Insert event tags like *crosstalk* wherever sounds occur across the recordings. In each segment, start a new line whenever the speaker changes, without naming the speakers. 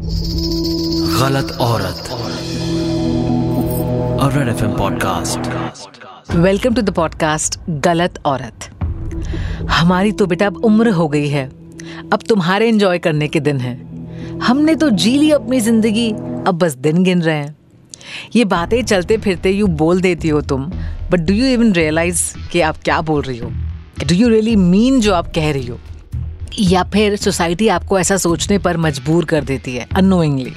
गलत औरत। और red podcast.
Welcome to the podcast Galat Aurat. हमारी तो बेटा अब उम्र हो गई है। अब तुम्हारे एंजॉय करने के दिन हैं। हमने तो जी ली अपनी ज़िंदगी, अब बस दिन गिन रहे हैं। ये बातें चलते फिरते यू बोल देती हो तुम but do you even realize कि आप क्या बोल रही हो? डू यू रियली मीन जो आप कह रही हो? या फिर सोसाइटी आपको ऐसा सोचने पर मजबूर कर देती है अनोइंगली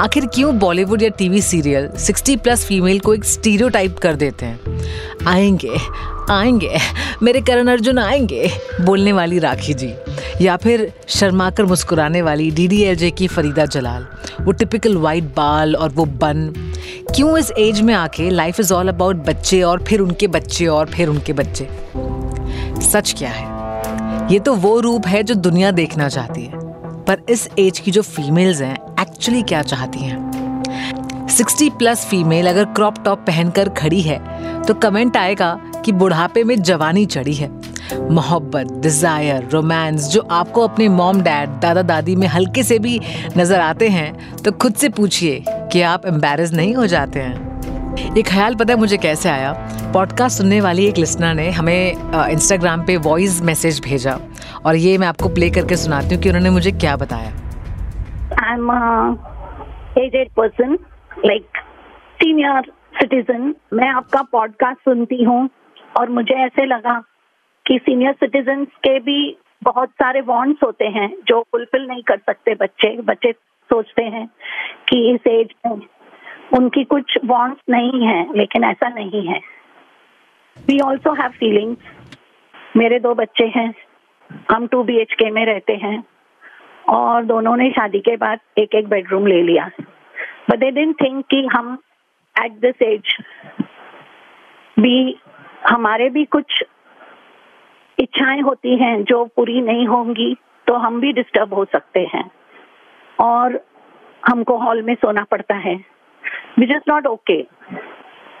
आखिर क्यों बॉलीवुड या टीवी सीरियल 60 प्लस फीमेल को एक स्टीरियोटाइप कर देते हैं? आएँगे आएँगे, मेरे करण अर्जुन आएँगे, बोलने वाली राखी जी, या फिर शर्मा कर मुस्कुराने वाली डी डी एल जे की फरीदा जलाल, वो टिपिकल वाइट बाल और वो बन। क्यों इस एज में आके लाइफ इज़ ऑल अबाउट बच्चे और फिर उनके बच्चे और फिर उनके बच्चे? सच क्या है? ये तो वो रूप है जो दुनिया देखना चाहती है। पर इस एज की जो फीमेल्स हैं एक्चुअली क्या चाहती हैं? 60 प्लस फीमेल अगर क्रॉप टॉप पहनकर खड़ी है तो कमेंट आएगा कि बुढ़ापे में जवानी चढ़ी है। मोहब्बत डिज़ायर रोमांस जो आपको अपने मॉम डैड दादा, दादी में हल्के से भी नज़र आते हैं तो खुद से पूछिए कि आप एम्बेरस नहीं हो जाते हैं। ये ख्याल पता है मुझे कैसे आया? पॉडकास्ट सुनने वाली एक लिसनर ने हमें इंस्टाग्राम पे वॉइस मैसेज भेजा और ये मैं आपको प्ले करके सुनाती हूँ कि उन्होंने मुझे क्या बताया।
I am aged person like senior citizen मैं आपका पॉडकास्ट सुनती हूँ और मुझे ऐसे लगा कि सीनियर सिटीजन के भी बहुत सारे वॉन्ट्स होते हैं जो फुलफिल नहीं कर सकते बच्चे। बच्चे सोचते हैं कि इस एज में उनकी कुछ वॉन्ट्स नहीं है, लेकिन ऐसा नहीं है। वी ऑल्सो हैव फीलिंग्स मेरे दो बच्चे हैं। हम टू बी एच के में रहते हैं। और दोनों ने शादी के बाद एक एक बेडरूम ले लिया। बट दे डिडंट थिंक कि हम एट दिस एज भी, हमारे भी कुछ इच्छाएँ होती हैं जो पूरी नहीं होंगी तो हम भी डिस्टर्ब हो सकते हैं। और हमको हॉल में सोना पड़ता है। Which is not okay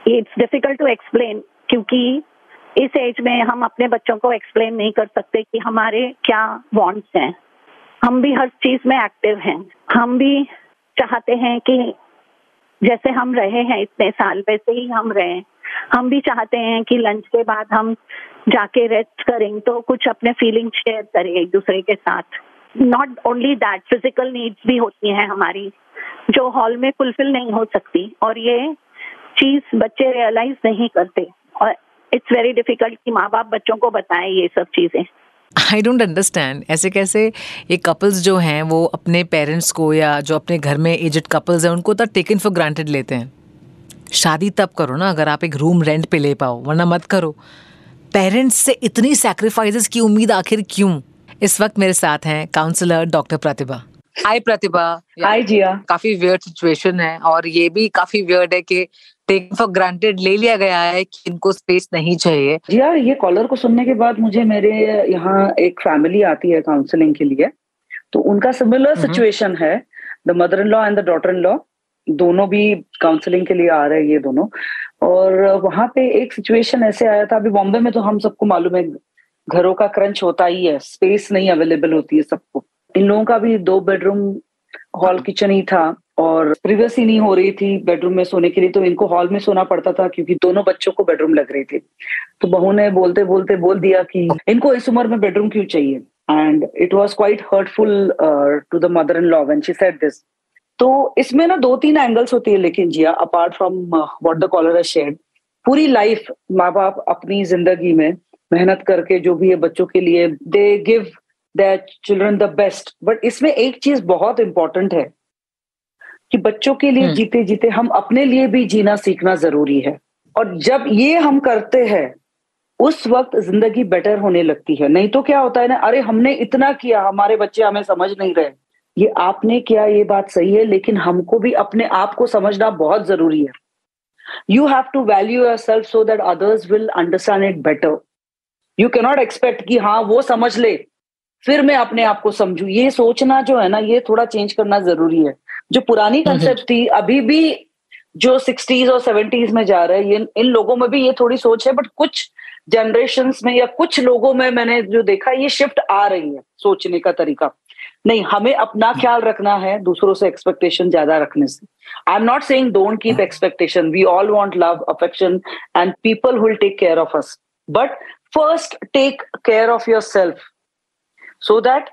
it's difficult to explain क्योंकि इस एज में हम अपने बच्चों को एक्सप्लेन नहीं कर सकते कि हमारे क्या वॉन्ट्स हैं। हम भी हर चीज़ में एक्टिव हैं। हम भी चाहते हैं कि जैसे हम रहे हैं, इतने साल वैसे ही हम रहे हम भी चाहते हैं कि लंच के बाद हम जाके रेस्ट करें तो कुछ अपने फीलिंग शेयर करें एक दूसरे के साथ। Not only that physical needs भी होती हैं हमारी, जो हॉल में फुलफिल नहीं हो सकती, और ये चीज़ बच्चे रियलाइज़ नहीं करते। और इट्स वेरी डिफ़िकल्ट कि माँ बाप बच्चों को बताएँ ये सब चीज़ें।
आई डोंट अंडरस्टैंड ऐसे कैसे ये कपल्स जो हैं, वो अपने पेरेंट्स को या जो अपने घर में एजड कपल्स हैं, उनको तो टेकन फॉर ग्रांटेड लेते हैं। शादी तब करो ना अगर आप एक रूम रेंट पे ले पाओ, वरना मत करो। पेरेंट्स से इतनी सैक्रिफाइसेस की उम्मीद आखिर क्यों? इस वक्त मेरे साथ हैं काउंसलर डॉक्टर प्रतिभा। हाय प्रतिभा।
हाय जिया।
काफ़ी वियर्ड सिचुएशन है और ये भी काफ़ी वियर्ड है कि टेक फॉर ग्रांटेड ले लिया गया है कि इनको स्पेस नहीं चाहिए।
जिया ये कॉलर को सुनने के बाद मुझे मेरे यहाँ एक फैमिली आती है काउंसलिंग के लिए। तो उनका सिमिलर सिचुएशन है। The mother in law and the daughter in law दोनों भी काउंसलिंग के लिए आ रहे हैं ये दोनों। और वहाँ पे एक सिचुएशन ऐसे आया था अभी बॉम्बे में तो हम सबको मालूम है घरों का क्रंच होता ही है स्पेस नहीं अवेलेबल होती है सबको। इन लोगों का भी दो बेडरूम हॉल किचन ही था और प्रिवेसी नहीं हो रही थी बेडरूम में सोने के लिए तो इनको हॉल में सोना पड़ता था क्योंकि दोनों बच्चों को बेडरूम लग रहे थे। तो बहू ने बोलते बोलते बोल दिया कि इनको इस उम्र में बेडरूम क्यों चाहिए? And it was quite hurtful to the mother in law when she said this तो इसमें ना दो तीन एंगल्स होती है लेकिन Jiya apart from what the caller said पूरी लाइफ माँ बाप अपनी ज़िंदगी में मेहनत करके जो भी है बच्चों के लिए they give that children the best but इसमें एक चीज़ बहुत इंपॉर्टेंट है कि बच्चों के लिए हम्म। जीते जीते हम अपने लिए भी जीना सीखना ज़रूरी है। और जब ये हम करते हैं उस वक्त ज़िंदगी बेटर होने लगती है। नहीं तो क्या होता है ना अरे हमने इतना किया हमारे बच्चे हमें समझ नहीं रहे। ये आपने किया ये बात सही है लेकिन हमको भी अपने आप को समझना बहुत ज़रूरी है। You have to value yourself so that others will understand it better you cannot expect कि हाँ वो समझ ले। फिर मैं अपने आप को समझू। ये सोचना जो है ना ये थोड़ा चेंज करना ज़रूरी है। जो पुरानी कंसेप्ट हम्म, हम्म। थी अभी भी जो सिक्सटीज और सेवेंटीज में जा रहे हैं ये इन लोगों में भी ये थोड़ी सोच है बट कुछ जनरेशन में या कुछ लोगों में मैंने जो देखा ये शिफ्ट आ रही है सोचने का तरीका। नहीं हमें अपना ख्याल रखना है दूसरों से एक्सपेक्टेशन ज़्यादा रखने से। I am not saying don't keep expectation we all want love affection and people will take care of us but take care of yourself so that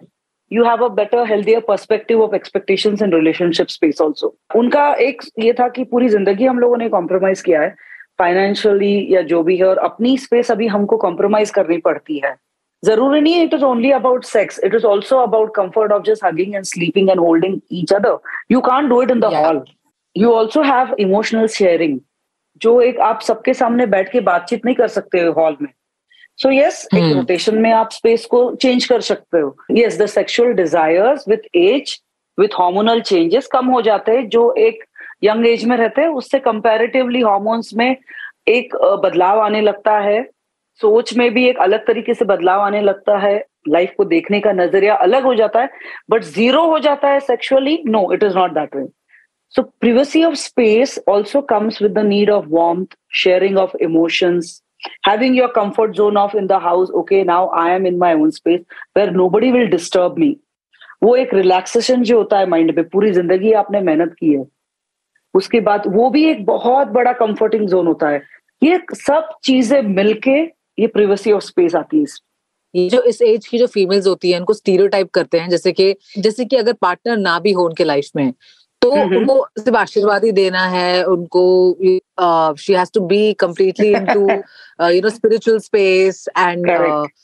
you have a better healthier perspective of expectation in relationship space also उनका एक ये था कि पूरी ज़िंदगी हम लोगों ने कॉम्प्रोमाइज किया है फाइनेंशियली या जो भी है और अपनी स्पेस अभी हमको कॉम्प्रोमाइज करनी पड़ती है। ज़रूरी नहीं it is only about sex it is also about comfort of just hugging and sleeping and holding each other you can do it in the hall you also have emotional sharing जो एक आप सबके सामने बैठ के बातचीत नहीं कर सकते हॉल में। सो यस एक रोटेशन में आप स्पेस को चेंज कर सकते हो. Yes the sexual desires with age with hormonal changes कम हो जाते हैं जो एक यंग एज में रहते हैं उससे कंपैरेटिवली हार्मोन्स में एक बदलाव आने लगता है. सोच में भी एक अलग तरीके से बदलाव आने लगता है. लाइफ को देखने का नज़रिया अलग हो जाता है बट ज़ीरो हो जाता है sexually no it is not that way so privacy of space also comes with the need of warmth sharing of emotions having your comfort zone off in the house, okay, now i am in my own space where nobody will disturb me. वो एक relaxation जो होता है mind पे, पूरी ज़िंदगी आपने मेहनत की है। उसके बाद वो भी एक बहुत बड़ा कंफर्टिंग जोन होता है। ये सब चीज़ें मिलके ये प्रिवेसी ऑफ़ स्पेस आती है।
ये जो इस एज की जो फीमेल्स होती है, उनको स्टीरियोटाइप करते हैं, जैसे कि जैसे कि अगर पार्टनर ना भी हो उनके लाइफ में तो हम्म, हम्म। उनको सिर्फ़ आशीर्वाद ही देना है उनको she has to be completely into you know spiritual space and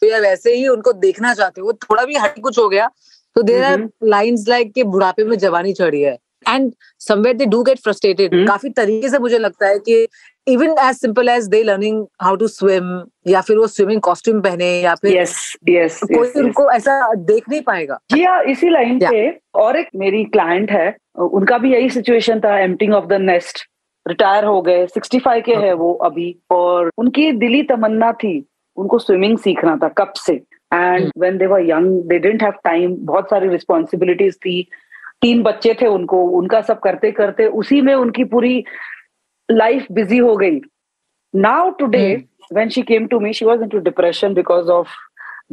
वैसे ही उनको देखना चाहते हो। वो थोड़ा भी हट कुछ हो गया तो देर आर लाइन्स लाइक के बुढ़ापे में जवानी चढ़ी है। And somewhere they do get frustrated काफ़ी तरीके से मुझे लगता है कि even as simple as they learning how to swim या फिर वो स्विमिंग कॉस्ट्यूम पहने या फिर
yes, yes,
कोई yes, उनको yes. ऐसा देख नहीं पाएगा
जी हाँ इसी लाइन yeah. पे और एक मेरी क्लाइंट है उनका भी यही सिचुएशन था emptying of the nest retire हो गए सिक्सटी फाइव के है वो अभी और उनकी दिली तमन्ना थी उनको स्विमिंग सीखना था कब से and when they were young they didn't have time बहुत सारी रिस्पॉन्सिबिलिटीज थी तीन बच्चे थे उनको उनका सब करते करते उसी में उनकी पूरी लाइफ बिज़ी हो गई. Now today when she came to me she was into depression because of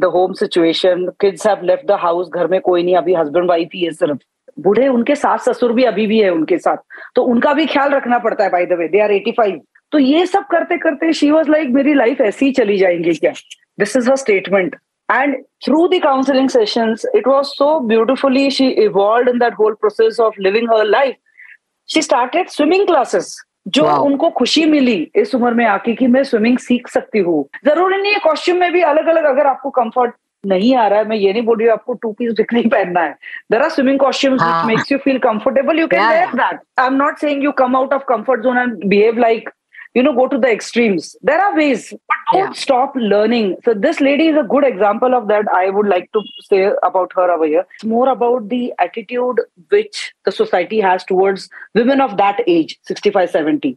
the home situation kids left the house घर में कोई नहीं. अभी हस्बैंड वाइफ ही है सिर्फ़. बूढ़े उनके सास ससुर भी अभी भी है उनके साथ. तो उनका भी ख्याल रखना पड़ता है by the way they are eighty five तो ये सब करते करते शी वॉज़ लाइक मेरी लाइफ ऐसी ही चली जाएँगी क्या? This is her statement and through the counselling session it was so beautifully she evolve in that whole process of living her life she started swimming classes जो उनको खुशी मिली इस उम्र में आके कि मैं स्विमिंग सीख सकती हूँ। ज़रूरी नहीं है कॉस्ट्यूम में भी अलग अलग अगर आपको कंफर्ट नहीं आ रहा है मैं ये नहीं बोल रही हूँ आपको टू पीस दिख नहीं पहनना है। There are swimming costumes makes you feel comfortable you can wear that I am not saying you come out of comfort zone and behave like you know go to the extremes there are ways but don't yeah. stop learning so this lady is a good example of that i would like to say about her over here it's more about the attitude which the society has towards women of that age 65 70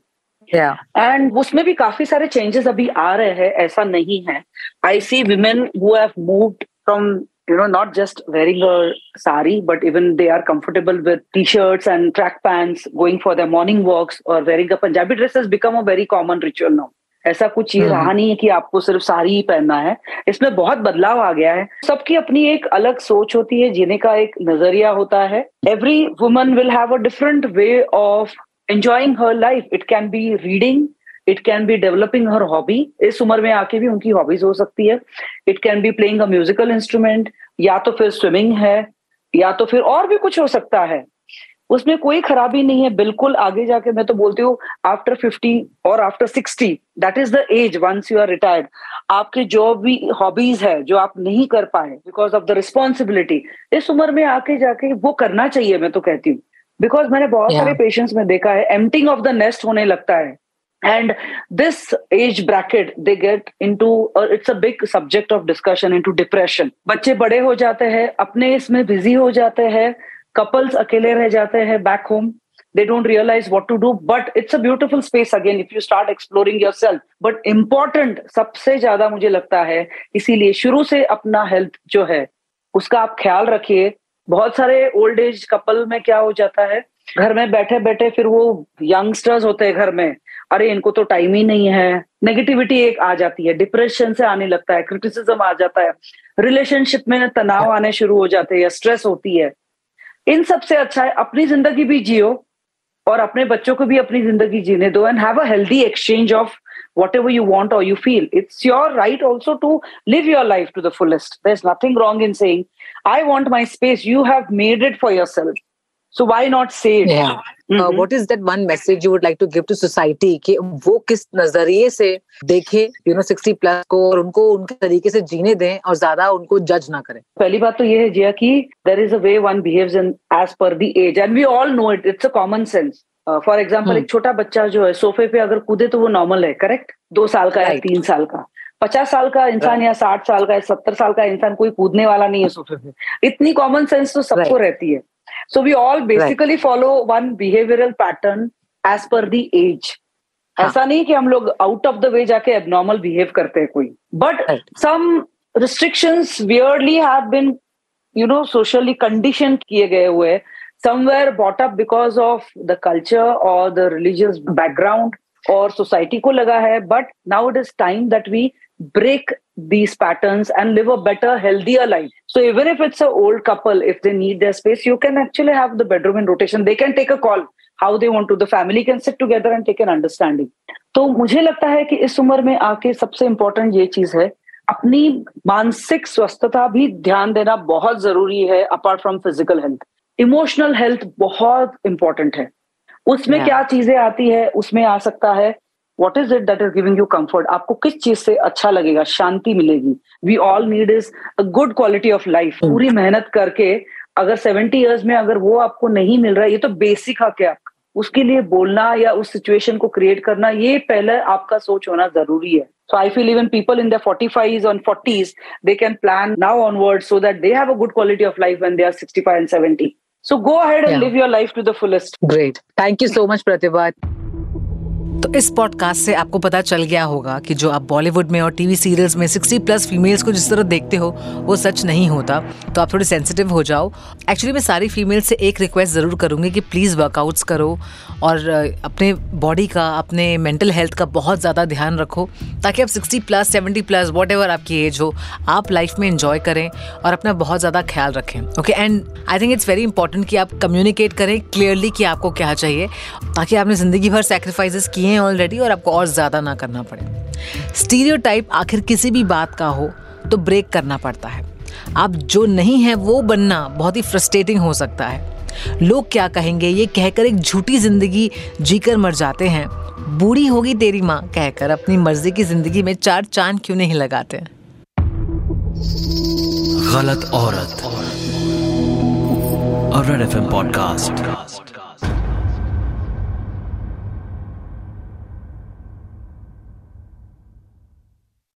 and उसमें भी काफी सारे changes अभी आ रहे हैं ऐसा नहीं है I see women who have moved from you know not just wearing a sari but even they are comfortable with t-shirts and track pants going for their morning walks or wearing a punjabi dress has become a very common ritual now ऐसा कुछ चीज़ रहा नहीं है कि आपको सिर्फ़ साड़ी ही पहनना है इसमें बहुत बदलाव आ गया है सबकी अपनी एक अलग सोच होती है जीने का एक नज़रिया होता है every woman will have a different way of enjoying her life it can be reading it can be developing her hobby इस उम्र में आके भी उनकी हॉबीज हो सकती है। It can be playing a musical instrument या तो फिर स्विमिंग है या तो फिर और भी कुछ हो सकता है। उसमें कोई खराबी नहीं है। बिल्कुल आगे जाके मैं तो बोलती हूँ आफ्टर फिफ्टी और after sixty that is the age once you are retired आपके जो भी हॉबीज है जो आप नहीं कर पाए बिकॉज़ ऑफ़ द रिस्पॉन्सिबिलिटी इस उम्र में आके जाके वो करना चाहिए मैं तो कहती हूँ। बिकॉज़ मैंने बहुत yeah. सारे पेशेंट्स में देखा है एम्पटिंग ऑफ़ द नेस्ट होने लगता है। And this age bracket they get into uh, it's a big subject of discussion into depression बच्चे बड़े हो जाते हैं अपने इसमें बिज़ी हो जाते हैं कपल्स अकेले रह जाते हैं back home they don't realize what to do but it's a beautiful space again if you start exploring yourself but important सबसे ज़्यादा मुझे लगता है इसीलिए शुरू से अपना हेल्थ जो है उसका आप ख्याल रखिए बहुत सारे ओल्ड एज कपल में क्या हो जाता है घर में बैठे बैठे फिर वो यंगस्टर्स होते हैं घर में अरे, इनको तो टाइम ही नहीं है। नेगेटिविटी एक आ जाती है। डिप्रेशन से आने लगता है। क्रिटिसिज्म आ जाता है। रिलेशनशिप में तनाव आने शुरू हो जाते हैं स्ट्रेस होती है। इन सबसे अच्छा है, अपनी ज़िंदगी भी जियो और अपने बच्चों को भी अपनी ज़िंदगी जीने दो and have a healthy exchange of whatever you want और you feel it's your right also to live your life to the fullest there is nothing wrong in saying I want my space you have made it for yourself say it?
Yeah.
Mhm.
What is that one message you would like to give to society कि वो किस नज़रिए से देखे you know 60 plus को और उनको उनके तरीके से जीने दें और ज़्यादा उनको जज ना करें
पहली बात तो ये है जिया कि there is a way one behaves in age per the age and we all know it it's a common sense for
example.
एक छोटा बच्चा जो है सोफे पे अगर कूदे तो वो नॉर्मल है करेक्ट दो साल का या
Right.
तीन साल का पचास साल का इंसान या साठ साल का या सत्तर साल का इंसान कोई कूदने वाला नहीं है *laughs* सोफे पे इतनी कॉमन सेंस तो सबको
Right.
रहती है so we all basically right. follow one behavioral pattern as per the age.
हाँ।
ऐसा नहीं कि हम लोग आउट ऑफ़ द वे जाके एबनॉर्मल बिहेव करते हैं कोई।
But
some restrictions we really have condition किए गए हुए somewhere brought up because of the culture और द रिलीजियस बैकग्राउंड और सोसाइटी को लगा है। But now it is time that we break these patterns and live a better healthier life so even if it's a old couple if they need their space you can actually have the bedroom in rotation they can take a call how they want to the family can sit together and take an understanding तो मुझे लगता है कि इस उम्र में आके सबसे इम्पोर्टेंट ये चीज़ है अपनी मानसिक स्वस्थता भी ध्यान देना बहुत ज़रूरी है apart from physical health emotional health बहुत इंपॉर्टेंट है उसमें
Yeah.
क्या चीज़ें आती है उसमें आ सकता है what is it that is giving you comfort आपको किस चीज़ से अच्छा लगेगा? शांति मिलेगी। We all need is a good quality of
life.
पूरी मेहनत करके अगर सेवेंटी ईयर्स में अगर वो आपको नहीं मिल रहा है ये तो बेसिक हक है आपका। उसके लिए बोलना या उस सिचुएशन को क्रिएट करना ये पहले आपका सोच होना ज़रूरी है। So I feel even people in the forty five on forties they can plan now onward so that they have a good quality of life when they are sixty five and seventy so go ahead
and
live your life to the fullest
great thank you so much Pratibha
तो इस podcast से आपको पता चल गया होगा कि जो आप बॉलीवुड में और टीवी सीरियल्स में 60 प्लस फीमेल्स को जिस तरह देखते हो, वो सच नहीं होता। तो आप थोड़े सेंसिटिव हो जाओ। एक्चुअली मैं सारी फीमेल से एक रिक्वेस्ट ज़रूर करूँगी कि प्लीज़ वर्कआउट्स करो और अपने बॉडी का, अपने मेंटल हेल्थ का बहुत ज़्यादा ध्यान रखो ताकि आप 60 प्लस 70 प्लस वॉट आपकी एज हो, आप लाइफ में इंजॉय करें और अपना बहुत ज़्यादा ख्याल रखें। Okay and I think it's very important कि आप कम्युनिकेट करें क्लियरली कि आपको क्या चाहिए, ताकि आपने ज़िंदगी भर सेक्रीफाइसेस किए हैं ऑलरेडी और आपको और ज़्यादा ना करना पड़े। स्टीरियो आखिर किसी भी बात का हो तो ब्रेक करना पड़ता है। आप जो नहीं है वो बनना बहुत ही फ्रस्ट्रेटिंग हो सकता है। लोग क्या कहेंगे? ये कहकर एक झूठी ज़िंदगी जीकर मर जाते हैं। बूढ़ी होगी तेरी माँ, कहकर अपनी मर्ज़ी की ज़िंदगी में चार चाँद क्यों नहीं लगाते
गलत औरत। और रेड एफ़ पॉडकास्ट